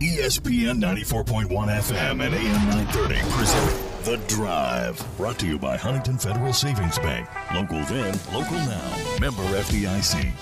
ESPN 94.1 FM and AM 930 present The Drive. Brought to you by Huntington Federal Savings Bank. Local then, local now. Member FDIC.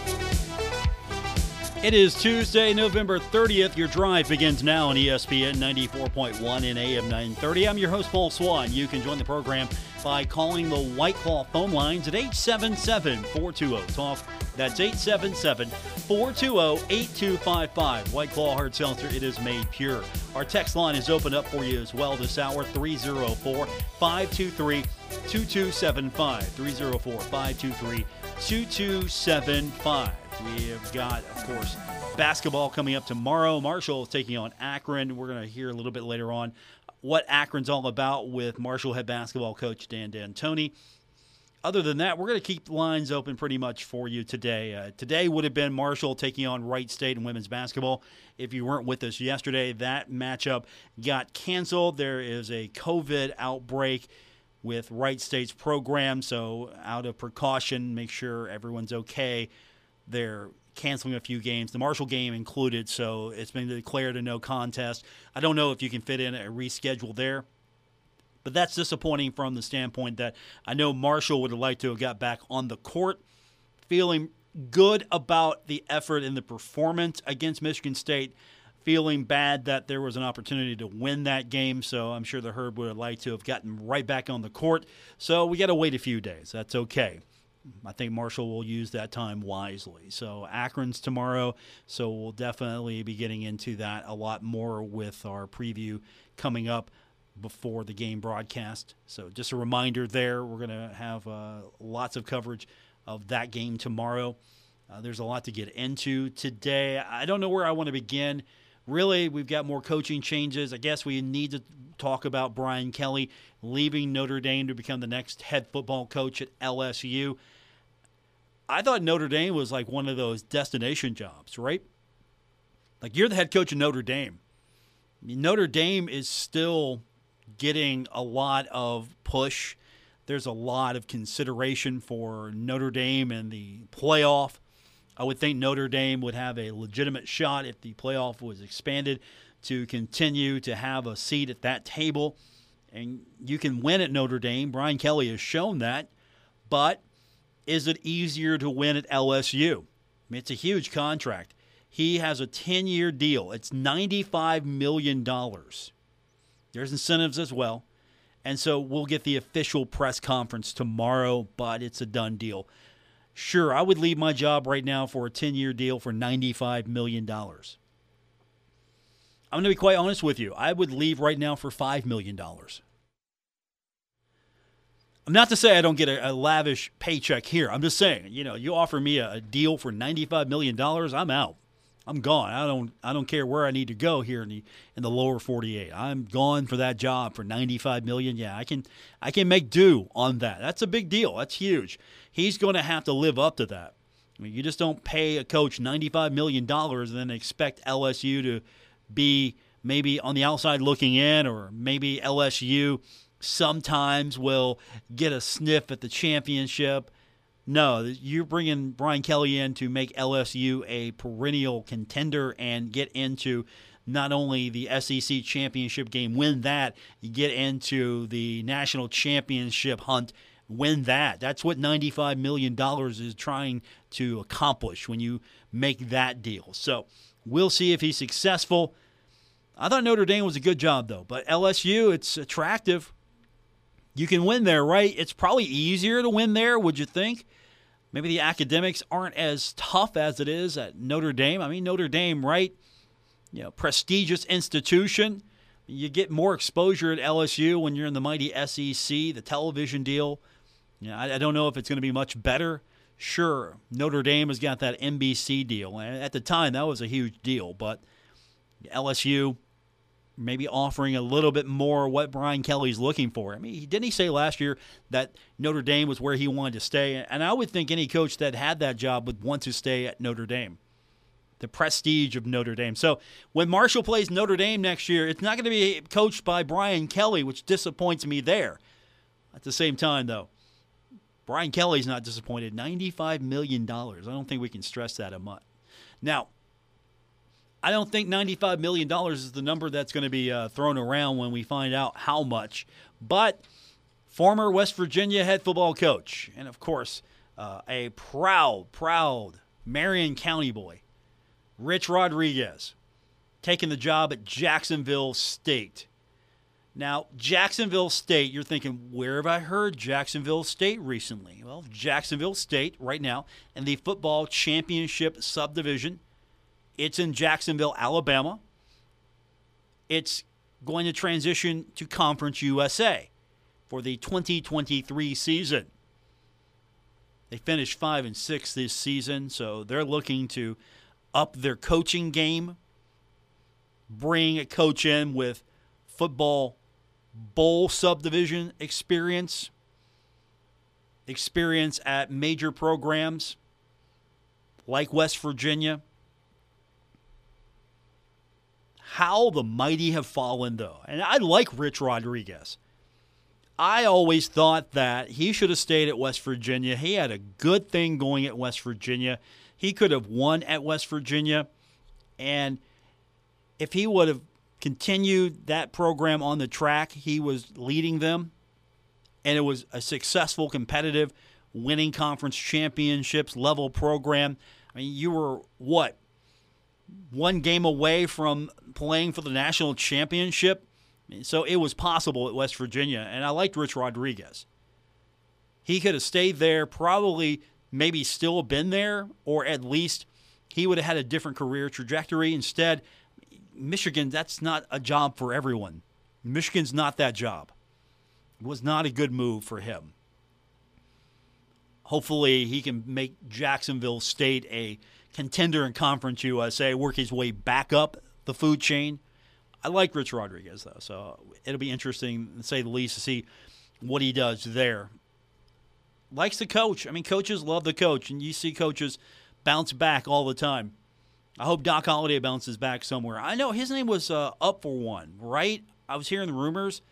It is Tuesday, November 30th. Your drive begins now on ESPN 94.1 and AM 930. I'm your host, Paul Swann. You can join the program by calling the White Claw phone lines at 877 420 TALK. That's 877 420 8255. White Claw Hard Seltzer, it is made pure. Our text line is open up for you as well this hour 304 523 2275. 304 523 2275. We have got, of course, basketball coming up tomorrow. Marshall is taking on Akron. We're going to hear a little bit later on what Akron's all about with Marshall head basketball coach Dan D'Antoni. Other than that, we're going to keep lines open pretty much for you today. Uh, today would have been Marshall taking on Wright State in women's basketball. If you weren't with us yesterday, that matchup got canceled. There is a COVID outbreak with Wright State's program, so out of precaution, make sure everyone's okay they're canceling a few games, the Marshall game included, so it's been declared a no contest. I don't know if you can fit in a reschedule there. But that's disappointing from the standpoint that I know Marshall would have liked to have got back on the court, feeling good about the effort and the performance against Michigan State, feeling bad that there was an opportunity to win that game. So I'm sure the Herd would have liked to have gotten right back on the court. So we got to wait a few days. That's okay. I think Marshall will use that time wisely. So Akron's tomorrow, so we'll definitely be getting into that a lot more with our preview coming up before the game broadcast. So just a reminder there, we're going to have uh, lots of coverage of that game tomorrow. Uh, there's a lot to get into today. I don't know where I want to begin. Really, we've got more coaching changes. I guess we need to talk about Brian Kelly leaving Notre Dame to become the next head football coach at LSU. I thought Notre Dame was like one of those destination jobs, right? Like you're the head coach of Notre Dame. Notre Dame is still getting a lot of push. There's a lot of consideration for Notre Dame and the playoff. I would think Notre Dame would have a legitimate shot if the playoff was expanded to continue to have a seat at that table. And you can win at Notre Dame. Brian Kelly has shown that. But is it easier to win at LSU? I mean, it's a huge contract. He has a 10 year deal, it's $95 million. There's incentives as well. And so we'll get the official press conference tomorrow, but it's a done deal. Sure, I would leave my job right now for a 10 year deal for $95 million. I'm going to be quite honest with you. I would leave right now for $5 million. I'm not to say I don't get a, a, lavish paycheck here. I'm just saying, you know, you offer me a, a deal for $95 million, I'm out. I'm gone. I don't I don't care where I need to go here in the in the lower 48. I'm gone for that job for 95 million. Yeah, I can I can make do on that. That's a big deal. That's huge. He's going to have to live up to that. I mean, you just don't pay a coach 95 million dollars and then expect LSU to be maybe on the outside looking in or maybe LSU sometimes will get a sniff at the championship no, you're bringing Brian Kelly in to make LSU a perennial contender and get into not only the SEC championship game, win that, you get into the national championship hunt, win that. That's what $95 million is trying to accomplish when you make that deal. So we'll see if he's successful. I thought Notre Dame was a good job, though, but LSU, it's attractive. You can win there, right? It's probably easier to win there, would you think? Maybe the academics aren't as tough as it is at Notre Dame. I mean, Notre Dame, right? You know, prestigious institution. You get more exposure at LSU when you're in the mighty SEC, the television deal. You know, I, I don't know if it's going to be much better. Sure, Notre Dame has got that NBC deal. And At the time, that was a huge deal, but LSU, maybe offering a little bit more what Brian Kelly's looking for. I mean, didn't he say last year that Notre Dame was where he wanted to stay? And I would think any coach that had that job would want to stay at Notre Dame. The prestige of Notre Dame. So when Marshall plays Notre Dame next year, it's not going to be coached by Brian Kelly, which disappoints me there. At the same time, though, Brian Kelly's not disappointed. $95 million. I don't think we can stress that a enough. Now, I don't think $95 million is the number that's going to be uh, thrown around when we find out how much. But former West Virginia head football coach, and of course, uh, a proud, proud Marion County boy, Rich Rodriguez, taking the job at Jacksonville State. Now, Jacksonville State, you're thinking, where have I heard Jacksonville State recently? Well, Jacksonville State, right now, in the football championship subdivision, it's in Jacksonville, Alabama. It's going to transition to Conference USA for the 2023 season. They finished 5 and 6 this season, so they're looking to up their coaching game, bring a coach in with football bowl subdivision experience, experience at major programs like West Virginia. How the mighty have fallen, though. And I like Rich Rodriguez. I always thought that he should have stayed at West Virginia. He had a good thing going at West Virginia. He could have won at West Virginia. And if he would have continued that program on the track. He was leading them, and it was a successful, competitive, winning conference championships level program. I mean, you were what? One game away from playing for the national championship. So it was possible at West Virginia, and I liked Rich Rodriguez. He could have stayed there, probably maybe still been there, or at least he would have had a different career trajectory. Instead, Michigan, that's not a job for everyone. Michigan's not that job. It was not a good move for him. Hopefully, he can make Jacksonville State a contender in Conference USA, work his way back up the food chain. I like Rich Rodriguez, though, so it'll be interesting, to say the least, to see what he does there. Likes the coach. I mean, coaches love the coach, and you see coaches bounce back all the time. I hope Doc Holliday bounces back somewhere. I know his name was uh, up for one, right? I was hearing the rumors.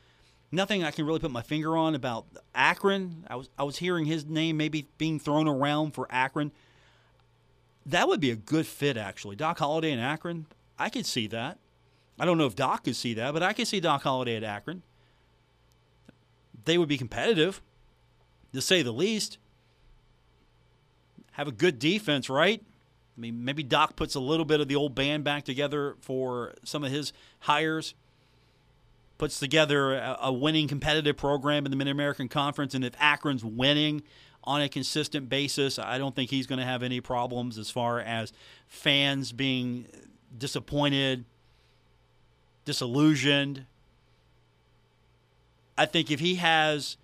Nothing I can really put my finger on about Akron. I was I was hearing his name maybe being thrown around for Akron. That would be a good fit, actually. Doc Holliday and Akron. I could see that. I don't know if Doc could see that, but I could see Doc Holliday at Akron. They would be competitive, to say the least. Have a good defense, right? I mean, maybe Doc puts a little bit of the old band back together for some of his hires, puts together a, a winning competitive program in the Mid American Conference, and if Akron's winning on a consistent basis, I don't think he's going to have any problems as far as fans being disappointed, disillusioned. I think if he has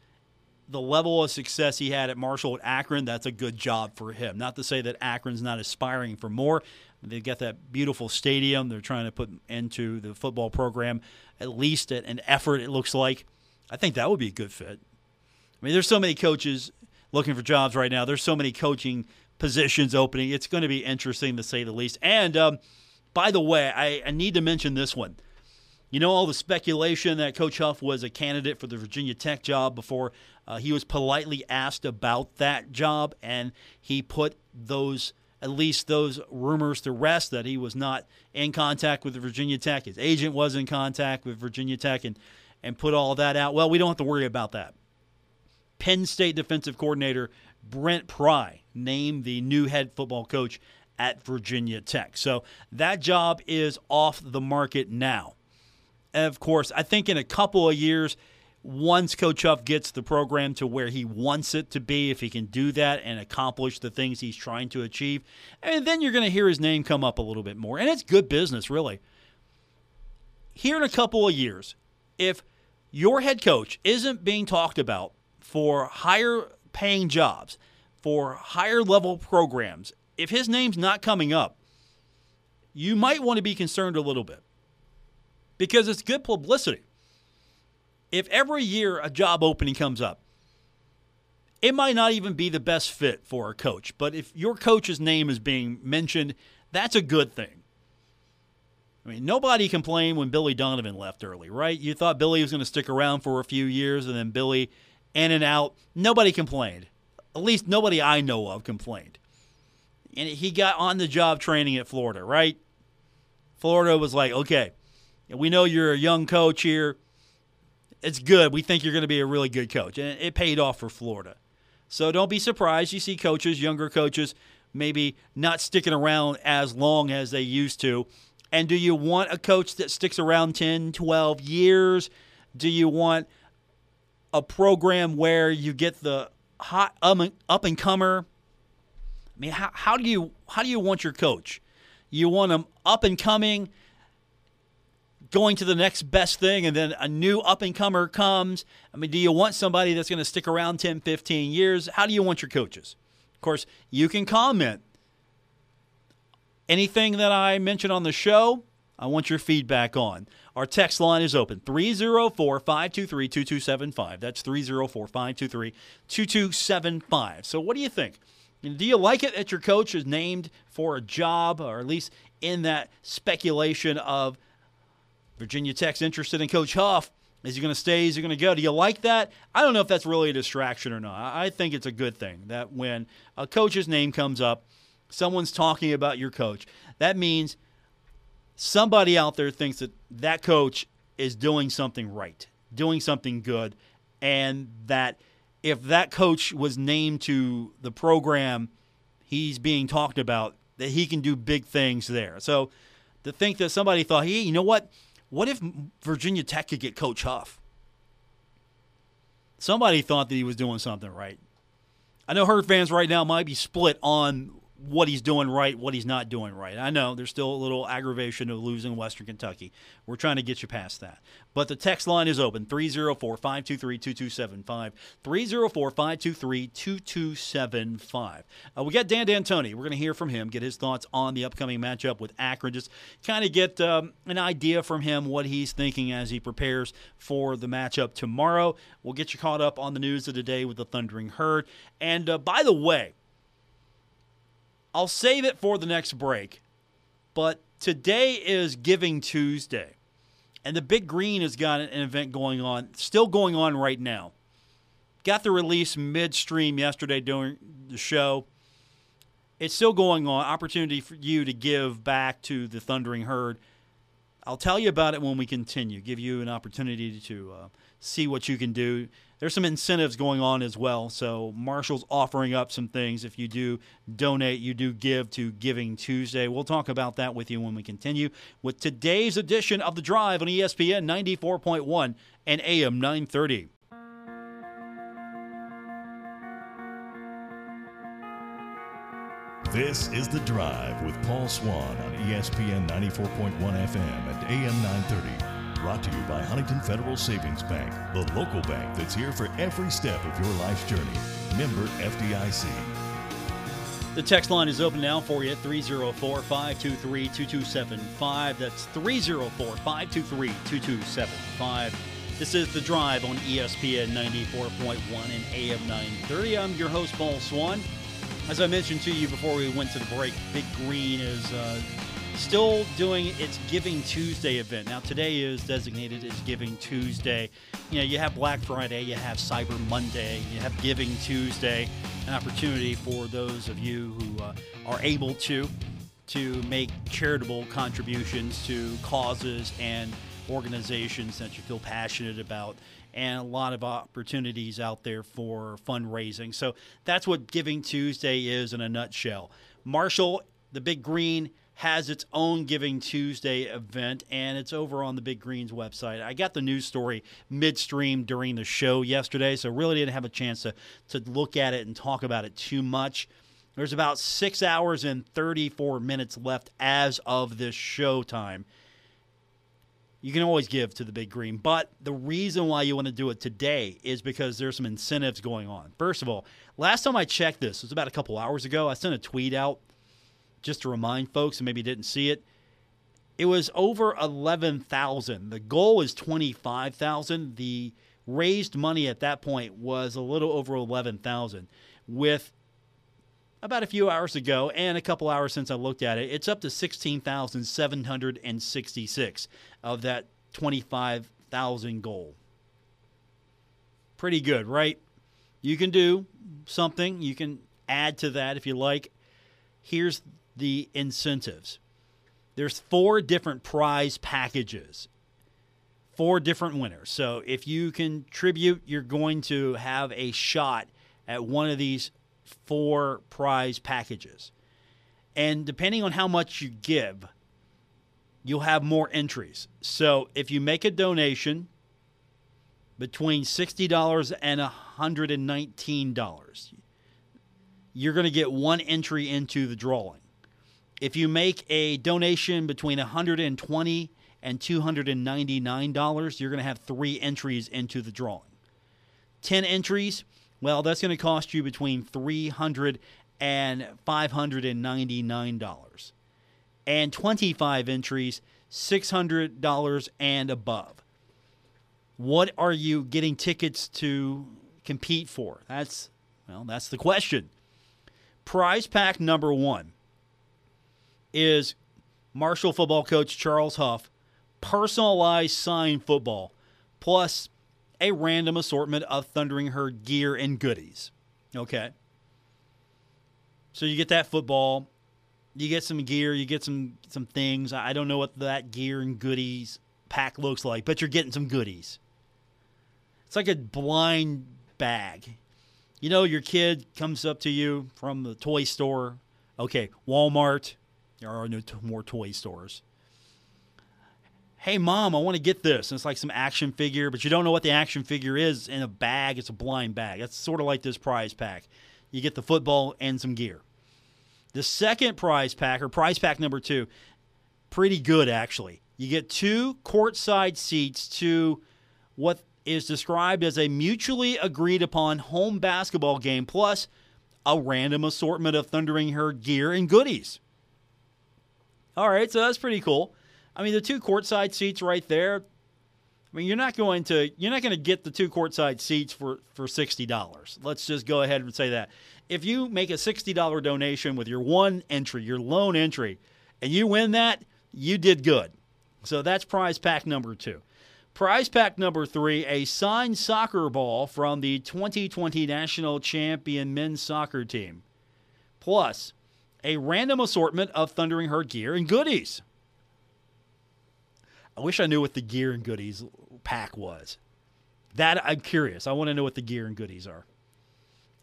the level of success he had at Marshall at Akron, that's a good job for him. Not to say that Akron's not aspiring for more. They've got that beautiful stadium they're trying to put into the football program, at least an effort, it looks like. I think that would be a good fit. I mean, there's so many coaches looking for jobs right now. There's so many coaching positions opening. It's going to be interesting to say the least. And um, by the way, I, I need to mention this one. You know, all the speculation that Coach Huff was a candidate for the Virginia Tech job before uh, he was politely asked about that job, and he put those, at least those rumors to rest that he was not in contact with Virginia Tech. His agent was in contact with Virginia Tech and, and put all that out. Well, we don't have to worry about that. Penn State defensive coordinator Brent Pry named the new head football coach at Virginia Tech. So that job is off the market now And of course, I think in a couple of years, once Coach Huff gets the program to where he wants it to be, if he can do that and accomplish the things he's trying to achieve, and then you're going to hear his name come up a little bit more. And it's good business, really. Here in a couple of years, if your head coach isn't being talked about for higher paying jobs, for higher level programs, if his name's not coming up, you might want to be concerned a little bit because it's good publicity. If every year a job opening comes up, it might not even be the best fit for a coach, but if your coach's name is being mentioned, that's a good thing. I mean, nobody complained when Billy Donovan left early, right? You thought Billy was going to stick around for a few years and then Billy in and out. Nobody complained. At least nobody I know of complained. And he got on the job training at Florida, right? Florida was like, okay, we know you're a young coach here. It's good. We think you're going to be a really good coach. And it paid off for Florida. So don't be surprised. You see coaches, younger coaches, maybe not sticking around as long as they used to. And do you want a coach that sticks around 10, 12 years? Do you want a program where you get the hot um, up and comer? I mean, how, how do you how do you want your coach? You want them up and coming, going to the next best thing, and then a new up and comer comes. I mean, do you want somebody that's going to stick around 10, 15 years? How do you want your coaches? Of course, you can comment. Anything that I mention on the show, I want your feedback on. Our text line is open 304 523 2275. That's 304 523 2275. So, what do you think? Do you like it that your coach is named for a job, or at least in that speculation of Virginia Tech's interested in Coach Huff? Is he going to stay? Is he going to go? Do you like that? I don't know if that's really a distraction or not. I think it's a good thing that when a coach's name comes up, someone's talking about your coach. That means somebody out there thinks that that coach is doing something right, doing something good, and that if that coach was named to the program he's being talked about, that he can do big things there. So to think that somebody thought, hey, you know what? What if Virginia Tech could get Coach Huff? Somebody thought that he was doing something right. I know Herd fans right now might be split on what he's doing right, what he's not doing right. I know there's still a little aggravation of losing Western Kentucky. We're trying to get you past that. But the text line is open 304 523 2275. 304 523 2275. Uh, we got Dan D'Antoni. We're going to hear from him, get his thoughts on the upcoming matchup with Akron, just kind of get um, an idea from him what he's thinking as he prepares for the matchup tomorrow. We'll get you caught up on the news of the day with the Thundering Herd. And uh, by the way, I'll save it for the next break. But today is Giving Tuesday. And the Big Green has got an event going on, still going on right now. Got the release midstream yesterday during the show. It's still going on. Opportunity for you to give back to the Thundering Herd. I'll tell you about it when we continue, give you an opportunity to uh, see what you can do there's some incentives going on as well. So Marshall's offering up some things. If you do donate, you do give to Giving Tuesday. We'll talk about that with you when we continue with today's edition of The Drive on ESPN 94.1 and AM 930. This is The Drive with Paul Swann on ESPN 94.1 FM and AM 930. Brought to you by Huntington Federal Savings Bank, the local bank that's here for every step of your life's journey. Member FDIC. The text line is open now for you at 304 523 2275. That's 304 523 2275. This is The Drive on ESPN 94.1 and AM 930. I'm your host, Paul Swann. As I mentioned to you before we went to the break, Big Green is uh, still doing its Giving Tuesday event. Now, today is designated as Giving Tuesday. You know, you have Black Friday, you have Cyber Monday, you have Giving Tuesday, an opportunity for those of you who uh, are able to to make charitable contributions to causes and organizations that you feel passionate about and a lot of opportunities out there for fundraising. So that's what Giving Tuesday is in a nutshell. Marshall, the Big Green, has its own Giving Tuesday event, and it's over on the Big Greens website. I got the news story midstream during the show yesterday, so really didn't have a chance to, to look at it and talk about it too much. There's about six hours and 34 minutes left as of this show time. You can always give to the Big Green, but the reason why you want to do it today is because there's some incentives going on. First of all, last time I checked this, it was about a couple hours ago. I sent a tweet out just to remind folks and maybe didn't see it, it was over 11,000. The goal is 25,000. The raised money at that point was a little over 11,000 with about a few hours ago and a couple hours since I looked at it, it's up to 16,766 of that 25,000 goal. Pretty good, right? You can do something, you can add to that if you like. Here's the incentives. there's four different prize packages, four different winners. So if you contribute, you're going to have a shot at one of these four prize packages. And depending on how much you give, you'll have more entries. So if you make a donation between $60 and $119, you're going to get one entry into the drawing. If you make a donation between 120 and $299, you're going to have three entries into the drawing. 10 entries, well, that's going to cost you between $300 and $599. And 25 entries, $600 and above. What are you getting tickets to compete for? That's well, that's the question. Prize pack number 1 is Marshall football coach Charles Huff personalized signed football plus a random assortment of Thundering Herd gear and goodies. Okay. So you get that football, you get some gear, you get some some things. I don't know what that gear and goodies pack looks like, but you're getting some goodies. It's like a blind bag. You know, your kid comes up to you from the toy store. Okay, Walmart. There are no more toy stores hey mom i want to get this. And it's like some action figure but you don't know what the action figure is in a bag. It's a blind bag. That's sort of like this prize pack. You get the football and some gear. The second prize pack or prize pack number two pretty good actually. You get two courtside seats to what is described as a mutually agreed upon home basketball game plus a random assortment of thundering herd gear and goodies. All right so that's pretty cool I mean, the two courtside seats right there. I mean, you're not going to you're not going to get the two courtside seats for for sixty dollars. Let's just go ahead and say that. If you make a sixty dollar donation with your one entry, your lone entry, and you win that, you did good. So that's prize pack number two. Prize pack number three: a signed soccer ball from the 2020 national champion men's soccer team, plus a random assortment of Thundering Herd gear and goodies. I wish I knew what the gear and goodies pack was. That I'm curious. I want to know what the gear and goodies are.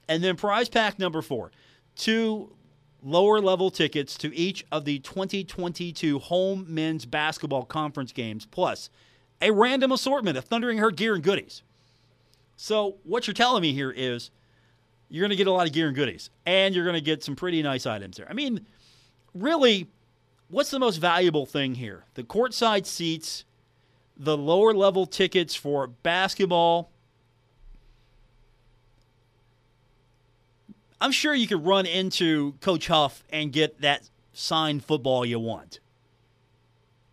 And then prize pack number four two lower level tickets to each of the 2022 home men's basketball conference games, plus a random assortment of Thundering Herd gear and goodies. So, what you're telling me here is you're going to get a lot of gear and goodies, and you're going to get some pretty nice items there. I mean, really, what's the most valuable thing here? The courtside seats, the lower level tickets for basketball. I'm sure you could run into Coach Huff and get that signed football you want.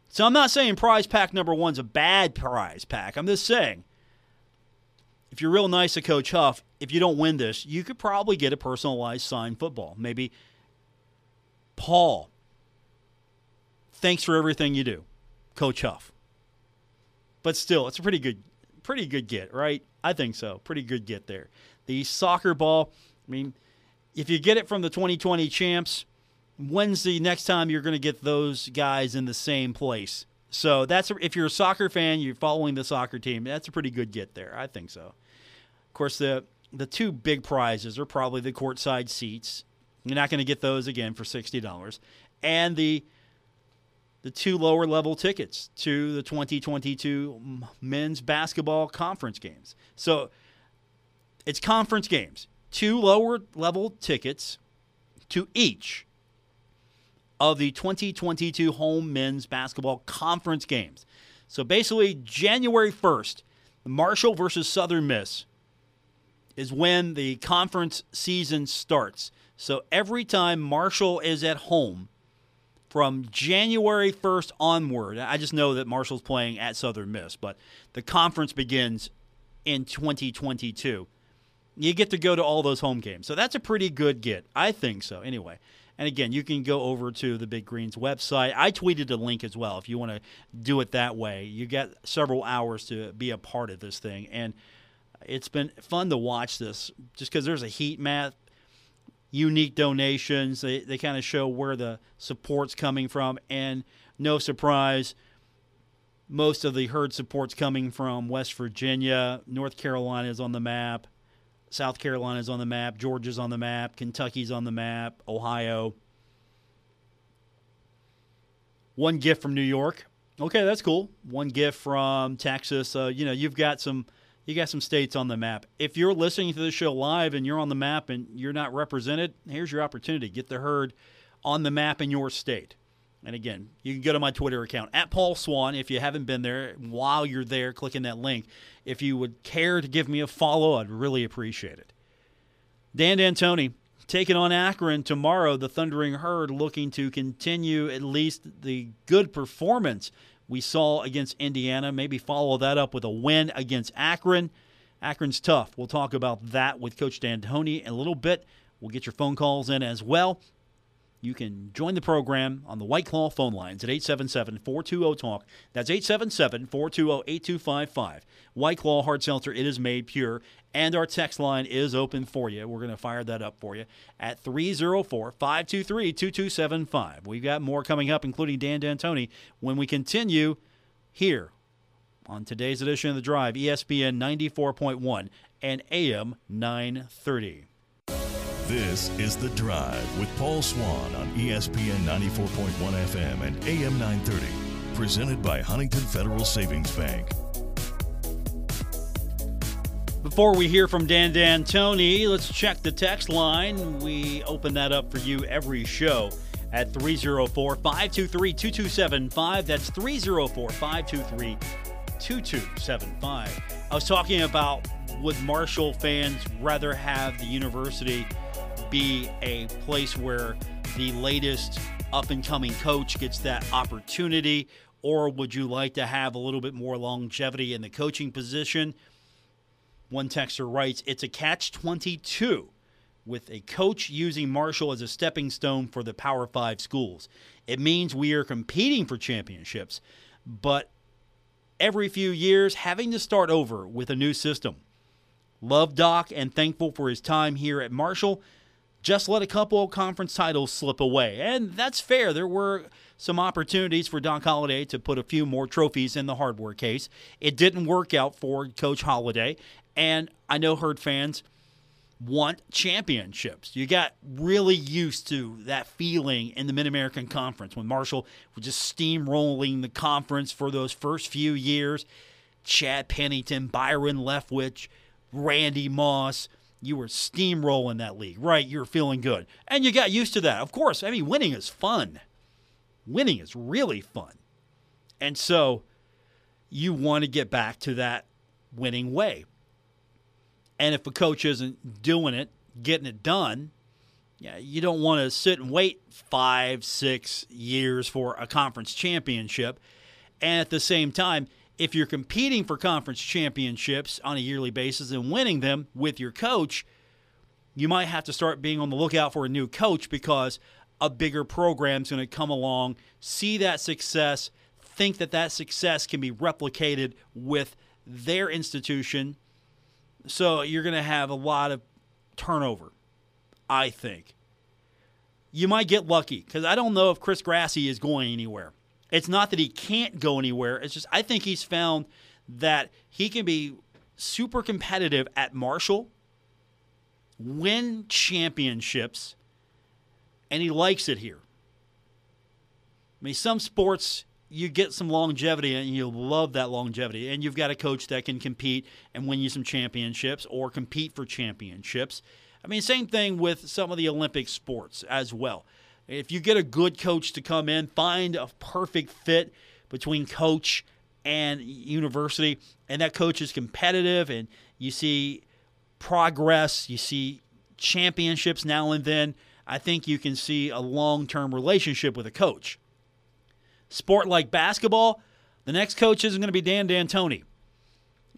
So I'm not saying prize pack number one's a bad prize pack. I'm just saying if you're real nice to Coach Huff, if you don't win this, you could probably get a personalized signed football. Maybe Paul thanks for everything you do, Coach Huff. But still, it's a pretty good, pretty good get, right? I think so. Pretty good get there. The soccer ball. I mean, if you get it from the 2020 champs, when's the next time you're going to get those guys in the same place? So that's if you're a soccer fan, you're following the soccer team. That's a pretty good get there. I think so. Of course, the the two big prizes are probably the courtside seats. You're not going to get those again for sixty dollars, and the the two lower level tickets to the 2022 men's basketball conference games. So it's conference games, two lower level tickets to each of the 2022 home men's basketball conference games. So basically, January 1st, Marshall versus Southern Miss is when the conference season starts. So every time Marshall is at home, from January 1st onward. I just know that Marshall's playing at Southern Miss, but the conference begins in 2022. You get to go to all those home games. So that's a pretty good get. I think so, anyway. And again, you can go over to the Big Greens website. I tweeted a link as well if you want to do it that way. You get several hours to be a part of this thing. And it's been fun to watch this just because there's a heat map unique donations. They, they kind of show where the support's coming from. And no surprise. Most of the herd support's coming from West Virginia. North Carolina is on the map. South Carolina is on the map. Georgia's on the map. Kentucky's on the map. Ohio. One gift from New York. Okay, that's cool. One gift from Texas. Uh, you know, you've got some you got some states on the map. If you're listening to the show live and you're on the map and you're not represented, here's your opportunity. Get the herd on the map in your state. And again, you can go to my Twitter account at Paul Swann if you haven't been there. While you're there, clicking that link. If you would care to give me a follow, I'd really appreciate it. Dan D'Antoni taking on Akron tomorrow. The Thundering Herd looking to continue at least the good performance we saw against Indiana. Maybe follow that up with a win against Akron. Akron's tough. We'll talk about that with Coach D'Antoni in a little bit. We'll get your phone calls in as well you can join the program on the White Claw phone lines at 877 420 TALK. That's 877 420 8255. White Claw Hard Seltzer, it is made pure. And our text line is open for you. We're going to fire that up for you at 304 523 2275. We've got more coming up, including Dan D'Antoni, when we continue here on today's edition of The Drive, ESPN 94.1 and AM 930. This is The Drive with Paul Swann on ESPN 94.1 FM and AM 930. Presented by Huntington Federal Savings Bank. Before we hear from Dan D'Antoni, let's check the text line. We open that up for you every show at 304 523 2275. That's 304 523 2275. I was talking about would Marshall fans rather have the university be a place where the latest up and coming coach gets that opportunity? Or would you like to have a little bit more longevity in the coaching position? One texter writes, It's a catch 22 with a coach using Marshall as a stepping stone for the Power Five schools. It means we are competing for championships, but every few years having to start over with a new system. Love Doc and thankful for his time here at Marshall, just let a couple conference titles slip away. And that's fair. There were some opportunities for Doc Holliday to put a few more trophies in the hardware case. It didn't work out for Coach Holliday. And I know Herd fans want championships. You got really used to that feeling in the Mid American Conference when Marshall was just steamrolling the conference for those first few years. Chad Pennington, Byron Leftwich, Randy Moss you were steamrolling that league, right? You're feeling good. And you got used to that. Of course, I mean, winning is fun. Winning is really fun. And so you want to get back to that winning way. And if a coach isn't doing it, getting it done, yeah, you don't want to sit and wait five, six years for a conference championship. And at the same time, if you're competing for conference championships on a yearly basis and winning them with your coach, you might have to start being on the lookout for a new coach because a bigger program's going to come along, see that success, think that that success can be replicated with their institution. So you're going to have a lot of turnover, I think. You might get lucky because I don't know if Chris Grassie is going anywhere. It's not that he can't go anywhere. It's just I think he's found that he can be super competitive at Marshall, win championships, and he likes it here. I mean, some sports you get some longevity and you love that longevity, and you've got a coach that can compete and win you some championships or compete for championships. I mean, same thing with some of the Olympic sports as well. If you get a good coach to come in, find a perfect fit between coach and university, and that coach is competitive, and you see progress, you see championships now and then. I think you can see a long term relationship with a coach. Sport like basketball, the next coach isn't going to be Dan D'Antoni.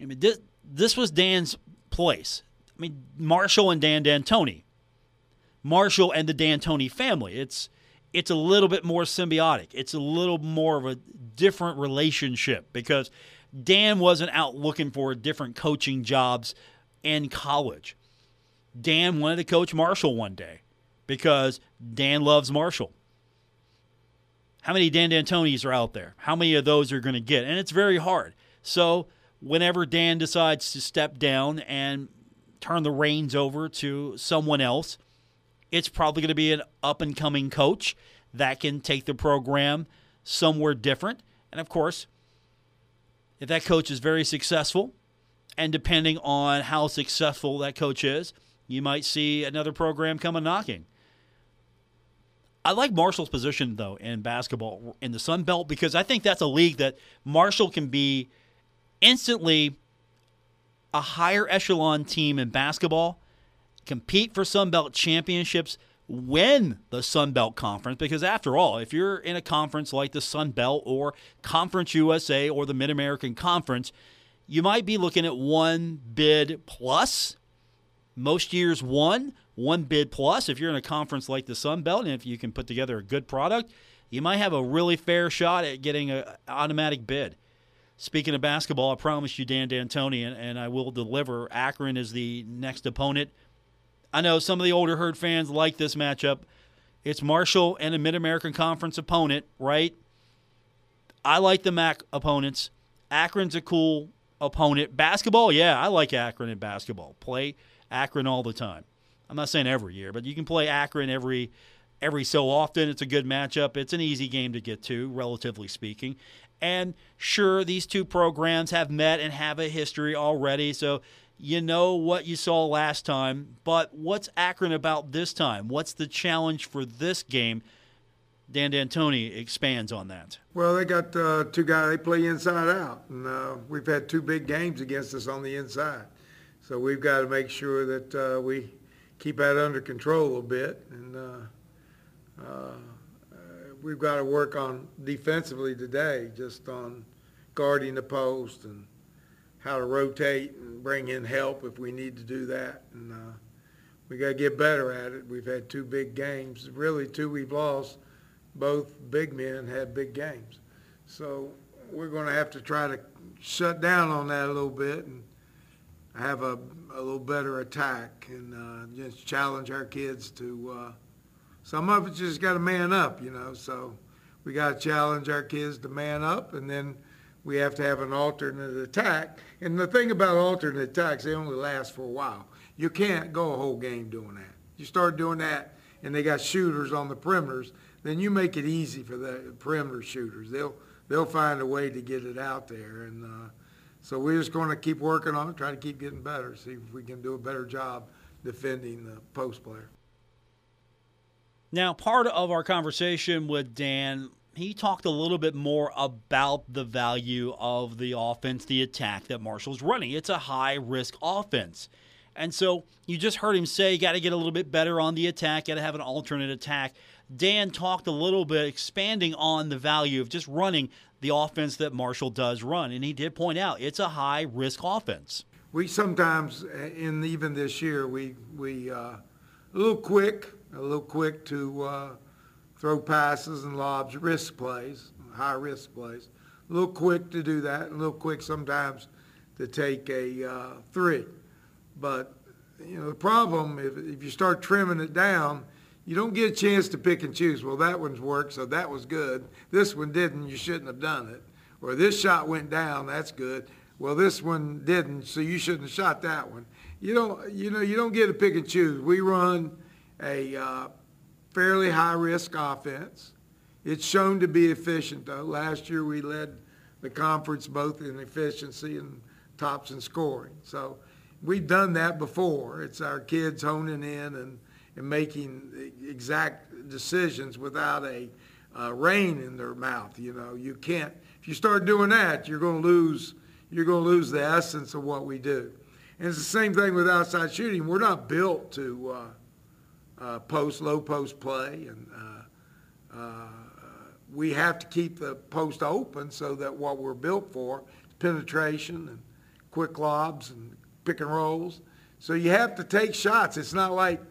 I mean, this, this was Dan's place. I mean, Marshall and Dan D'Antoni. Marshall and the D'Antoni family. It's it's a little bit more symbiotic. It's a little more of a different relationship because Dan wasn't out looking for different coaching jobs in college. Dan wanted to coach Marshall one day because Dan loves Marshall. how many Dan D'Antonis are out there? How many of those are going to get? And it's very hard. So whenever Dan decides to step down and turn the reins over to someone else, it's probably going to be an up and coming coach that can take the program somewhere different. And of course, if that coach is very successful, and depending on how successful that coach is, you might see another program come a knocking. I like Marshall's position though in basketball in the Sun Belt because I think that's a league that Marshall can be instantly a higher echelon team in basketball, compete for Sun Belt championships, win the Sun Belt Conference because after all, if you're in a conference like the Sun Belt or Conference USA or the Mid American Conference, you might be looking at one bid plus. Most years one, one bid plus. If you're in a conference like the Sun Belt and if you can put together a good product, you might have a really fair shot at getting an automatic bid. Speaking of basketball, I promised you Dan D'Antoni, and, and I will deliver. Akron is the next opponent. I know some of the older herd fans like this matchup. It's Marshall and a Mid American Conference opponent, right? I like the MAC opponents. Akron's a cool opponent. Basketball, yeah, I like Akron in basketball. Play Akron all the time. I'm not saying every year, but you can play Akron every every so often. It's a good matchup. It's an easy game to get to, relatively speaking. And sure, these two programs have met and have a history already, so you know what you saw last time. But what's Akron about this time? What's the challenge for this game? Dan D'Antoni expands on that. Well, they got uh, two guys. They play inside out, and uh, we've had two big games against us on the inside. So we've got to make sure that uh, we keep that under control a bit, and uh, uh, we've got to work on defensively today, just on guarding the post and how to rotate and bring in help if we need to do that. And uh, we got to get better at it. We've had two big games, really two we've lost. Both big men had big games, so we're going to have to try to shut down on that a little bit and have a, a little better attack and uh, just challenge our kids to. Uh, some of it just got to man up, you know. So we got to challenge our kids to man up, and then we have to have an alternate attack. And the thing about alternate attacks, they only last for a while. You can't go a whole game doing that. You start doing that, and they got shooters on the perimeters, then you make it easy for the perimeter shooters. They'll they'll find a way to get it out there, and uh, so we're just going to keep working on it, try to keep getting better, see if we can do a better job defending the post player. Now, part of our conversation with Dan, he talked a little bit more about the value of the offense, the attack that Marshall's running. It's a high risk offense. And so you just heard him say you got to get a little bit better on the attack, got to have an alternate attack. Dan talked a little bit, expanding on the value of just running the offense that Marshall does run. And he did point out it's a high risk offense. We sometimes, in even this year, we, we uh, a little quick, a little quick to uh, throw passes and lobs, risk plays, high risk plays. A little quick to do that, and a little quick sometimes to take a uh, three. But you know the problem if, if you start trimming it down, you don't get a chance to pick and choose. Well, that one's worked, so that was good. This one didn't, you shouldn't have done it. Or this shot went down, that's good. Well, this one didn't, so you shouldn't have shot that one. You don't, you know, you don't get to pick and choose. We run a uh, fairly high risk offense. It's shown to be efficient, though. Last year we led the conference both in efficiency and tops in scoring. So we've done that before. It's our kids honing in and, and making exact decisions without a uh, rein in their mouth. You know, you can't. If you start doing that, you're going to lose. You're going to lose the essence of what we do. And it's the same thing with outside shooting. We're not built to. Uh, uh, post, low post play, and uh, uh, we have to keep the post open so that what we're built for is penetration and quick lobs and pick and rolls. So you have to take shots. It's not like,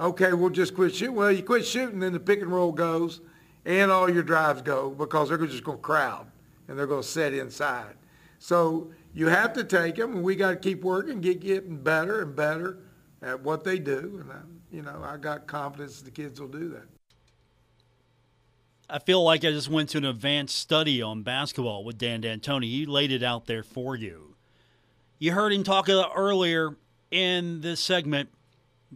okay, we'll just quit shooting. Well, you quit shooting, then the pick and roll goes, and all your drives go because they're just going to crowd and they're going to set inside. So you have to take them, and we got to keep working, get getting better and better at what they do. And you know, I got confidence the kids will do that. I feel like I just went to an advanced study on basketball with Dan D'Antoni. He laid it out there for you. You heard him talk earlier in this segment.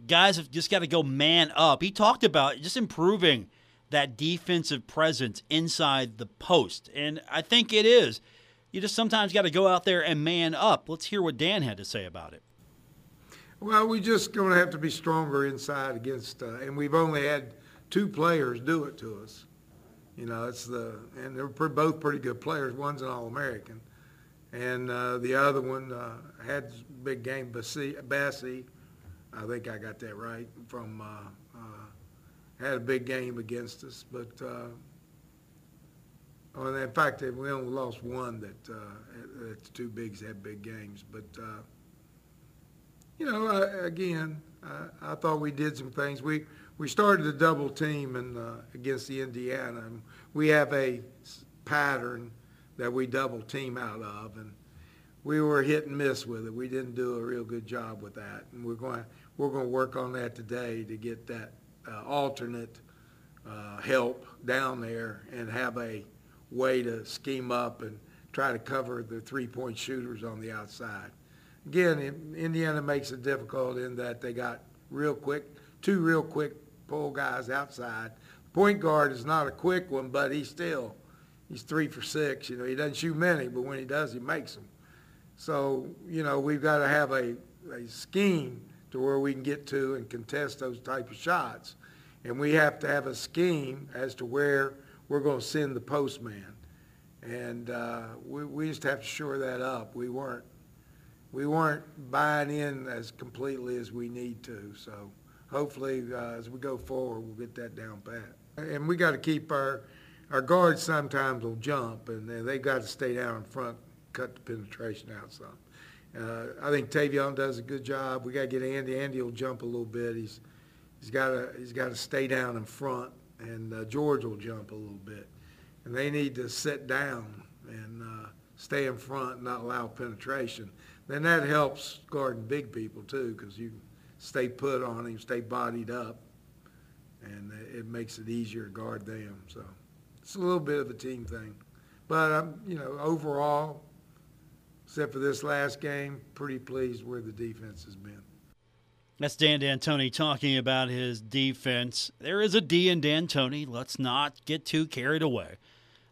Guys have just got to go man up. He talked about just improving that defensive presence inside the post. And I think it is. You just sometimes got to go out there and man up. Let's hear what Dan had to say about it. Well, we're just going to have to be stronger inside against, uh, and we've only had two players do it to us. You know, it's the and they're both pretty good players. One's an All-American, and uh, the other one uh, had big game. Bassi, Bassi, I think I got that right. From uh, uh had a big game against us, but uh, well, in fact, we only lost one that uh, that's two bigs had big games. But you know, again, I thought we did some things. We we started a double team and uh, against the Indiana. And we have a pattern that we double team out of, and we were hit and miss with it. We didn't do a real good job with that, and we're going we're going to work on that today to get that uh, alternate uh, help down there and have a way to scheme up and try to cover the three-point shooters on the outside. Again, Indiana makes it difficult in that they got real quick, two real quick pull guys outside. Point guard is not a quick one, but he's still, he's three for six. You know, he doesn't shoot many, but when he does, he makes them. So, you know, we've got to have a, a scheme to where we can get to and contest those type of shots. And we have to have a scheme as to where we're going to send the postman. And uh, we, we just have to shore that up. We weren't, we weren't buying in as completely as we need to. So hopefully, uh, as we go forward, we'll get that down pat. And we got to keep our, our guards sometimes will jump, and they've got to stay down in front, cut the penetration out some. Uh, I think Taevion does a good job. We got to get Andy. Andy will jump a little bit. He's he's got to he's got to stay down in front, and uh, George will jump a little bit. And they need to sit down and uh, stay in front, and not allow penetration. Then that helps guarding big people too, because you stay put on him, stay bodied up, and it makes it easier to guard them. So it's a little bit of a team thing. But you know, overall, except for this last game, pretty pleased where the defense has been. That's Dan D'Antoni talking about his defense. There is a D in D'Antoni. Let's not get too carried away.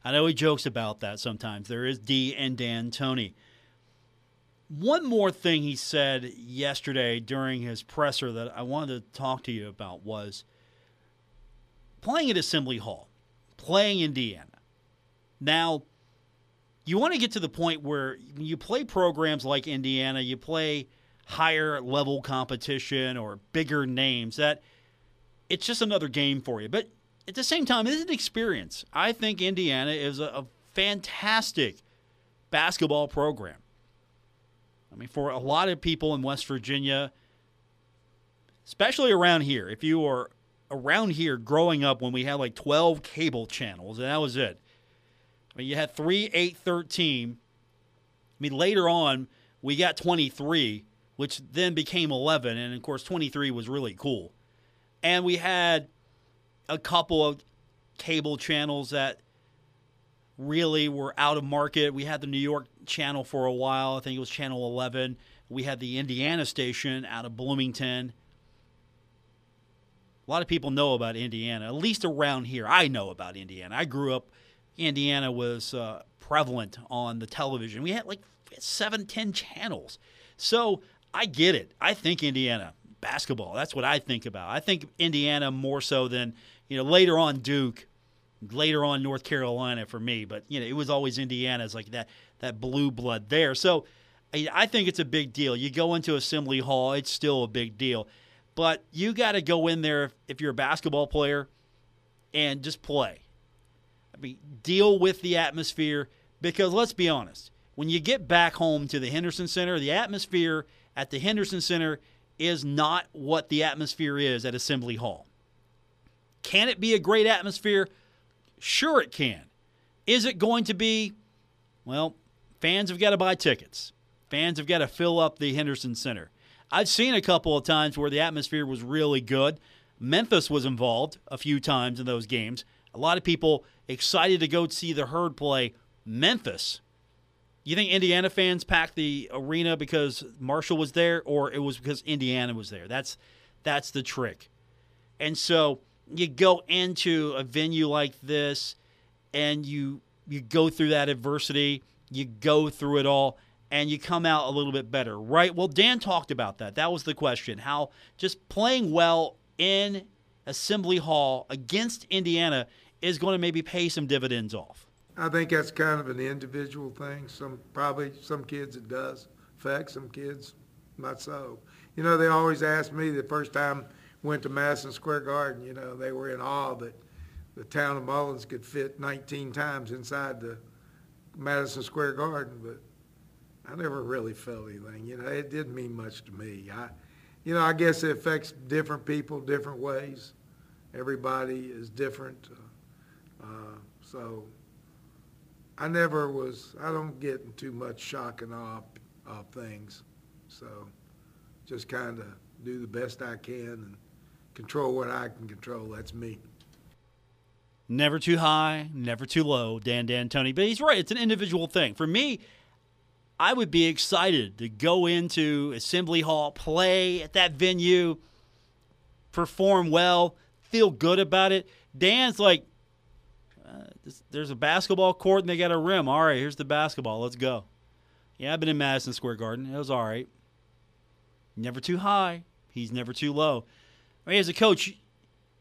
I know he jokes about that sometimes. There is D in D'Antoni. One more thing he said yesterday during his presser that I wanted to talk to you about was playing at Assembly Hall, playing Indiana. Now, you want to get to the point where you play programs like Indiana, you play higher level competition or bigger names, that it's just another game for you. But at the same time, it's an experience. I think Indiana is a, a fantastic basketball program. I mean, for a lot of people in West Virginia, especially around here, if you were around here growing up when we had like 12 cable channels, and that was it. I mean, you had 3, 8, 13. I mean, later on, we got 23, which then became 11. And of course, 23 was really cool. And we had a couple of cable channels that really were out of market. We had the New York channel for a while. I think it was channel 11. We had the Indiana station out of Bloomington. A lot of people know about Indiana, at least around here. I know about Indiana. I grew up, Indiana was uh, prevalent on the television. We had like seven, ten channels. So I get it. I think Indiana basketball. That's what I think about. I think Indiana more so than, you know, later on Duke later on North Carolina for me, but you know it was always Indiana's like that that blue blood there. So I think it's a big deal. You go into Assembly Hall, it's still a big deal, but you got to go in there if, if you're a basketball player and just play. I mean, deal with the atmosphere because let's be honest, when you get back home to the Henderson Center, the atmosphere at the Henderson Center is not what the atmosphere is at Assembly Hall. Can it be a great atmosphere? Sure, it can. Is it going to be? Well, fans have got to buy tickets. Fans have got to fill up the Henderson Center. I've seen a couple of times where the atmosphere was really good. Memphis was involved a few times in those games. A lot of people excited to go see the herd play Memphis. You think Indiana fans packed the arena because Marshall was there, or it was because Indiana was there? That's that's the trick. And so you go into a venue like this, and you you go through that adversity, you go through it all, and you come out a little bit better, right? Well, Dan talked about that. That was the question. How just playing well in Assembly Hall against Indiana is going to maybe pay some dividends off. I think that's kind of an individual thing. Some probably some kids it does affect, some kids not so. You know, they always ask me the first time went to Madison Square Garden. You know, they were in awe that the town of Mullins could fit 19 times inside the Madison Square Garden, but I never really felt anything. You know, it didn't mean much to me. I, you know, I guess it affects different people different ways. Everybody is different. Uh, uh, so I never was, I don't get too much shock and awe of things. So just kind of do the best I can and control what I can control. That's me. Never too high, never too low, Dan D'Antoni. But he's right, it's an individual thing. For me, I would be excited to go into Assembly Hall, play at that venue, perform well, feel good about it. Dan's like, uh, there's a basketball court and they got a rim. All right, here's the basketball. Let's go. Yeah, I've been in Madison Square Garden. It was all right. Never too high. He's never too low. I mean, as a coach,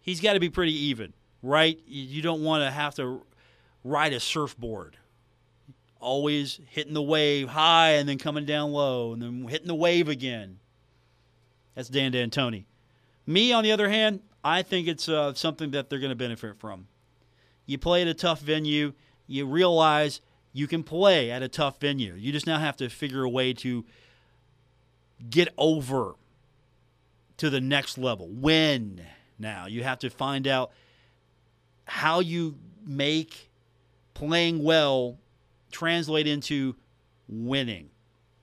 he's got to be pretty even, right? You don't want to have to ride a surfboard always hitting the wave high and then coming down low and then hitting the wave again. That's Dan D'Antoni. Me, on the other hand, I think it's uh, something that they're going to benefit from. You play at a tough venue, you realize you can play at a tough venue. You just now have to figure a way to get over to the next level. When now? You have to find out how you make playing well translate into winning.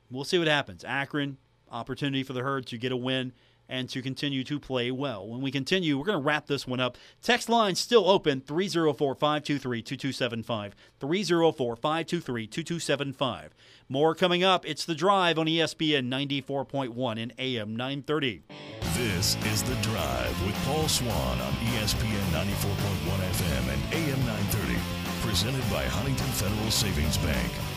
We'll see what happens. Akron, opportunity for the herd to get a win and to continue to play well. When we continue, we're going to wrap this one up. Text line still open 304 523 2275. 304 523 2275. More coming up. It's The Drive on ESPN 94.1 and AM 930. This is The Drive with Paul Swann on ESPN 94.1 FM and AM 930 presented by Huntington Federal Savings Bank.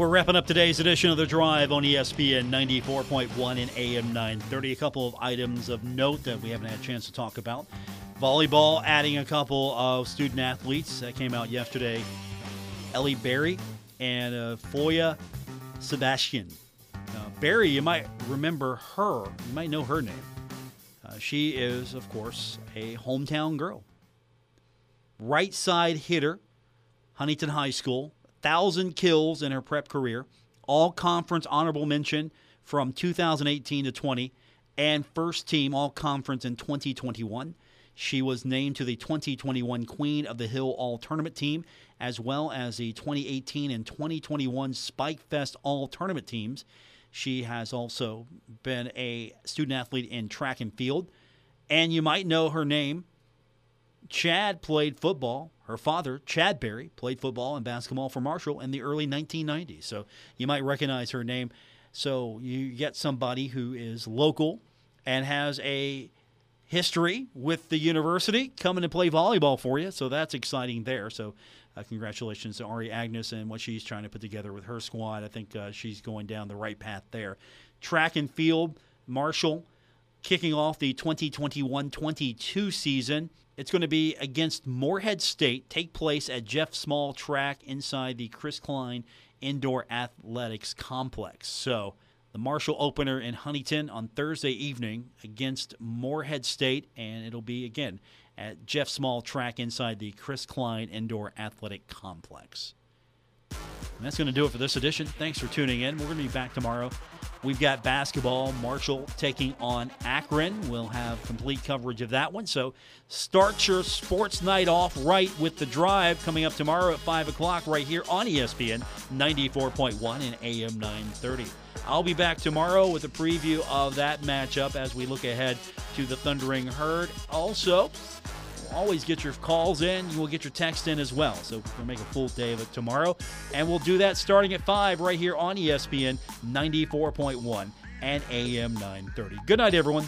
We're wrapping up today's edition of The Drive on ESPN 94.1 and AM 930. A couple of items of note that we haven't had a chance to talk about. Volleyball adding a couple of student athletes that came out yesterday. Ellie Berry and uh, Foya Sebastian. Uh, Berry, you might remember her. You might know her name. Uh, she is, of course, a hometown girl. Right side hitter Huntington High School, 1,000 kills in her prep career, all conference honorable mention from 2018 to 20, and first team all conference in 2021. She was named to the 2021 Queen of the Hill All Tournament team, as well as the 2018 and 2021 Spike Fest All Tournament teams. She has also been a student athlete in track and field. And you might know her name. Chad played football her father, Chad Berry, played football and basketball for Marshall in the early 1990s. So you might recognize her name. So you get somebody who is local and has a history with the university coming to play volleyball for you. So that's exciting there. So uh, congratulations to Ari Agnes and what she's trying to put together with her squad. I think uh, she's going down the right path there. Track and field, Marshall kicking off the 2021 22 season. It's going to be against Morehead State, take place at Jeff Small Track inside the Chris Cline Indoor Athletics Complex. So, the Marshall opener in Huntington on Thursday evening against Morehead State, and it'll be again at Jeff Small Track inside the Chris Cline Indoor Athletic Complex. And that's going to do it for this edition. Thanks for tuning in. We're going to be back tomorrow. We've got basketball, Marshall taking on Akron. We'll have complete coverage of that one. So start your sports night off right with the drive coming up tomorrow at 5 o'clock right here on ESPN 94.1 and AM 930. I'll be back tomorrow with a preview of that matchup as we look ahead to the Thundering Herd. Also, always get your calls in. You will get your text in as well. So we'll make a full day of it tomorrow. And we'll do that starting at 5 right here on ESPN 94.1 and AM 930. Good night, everyone.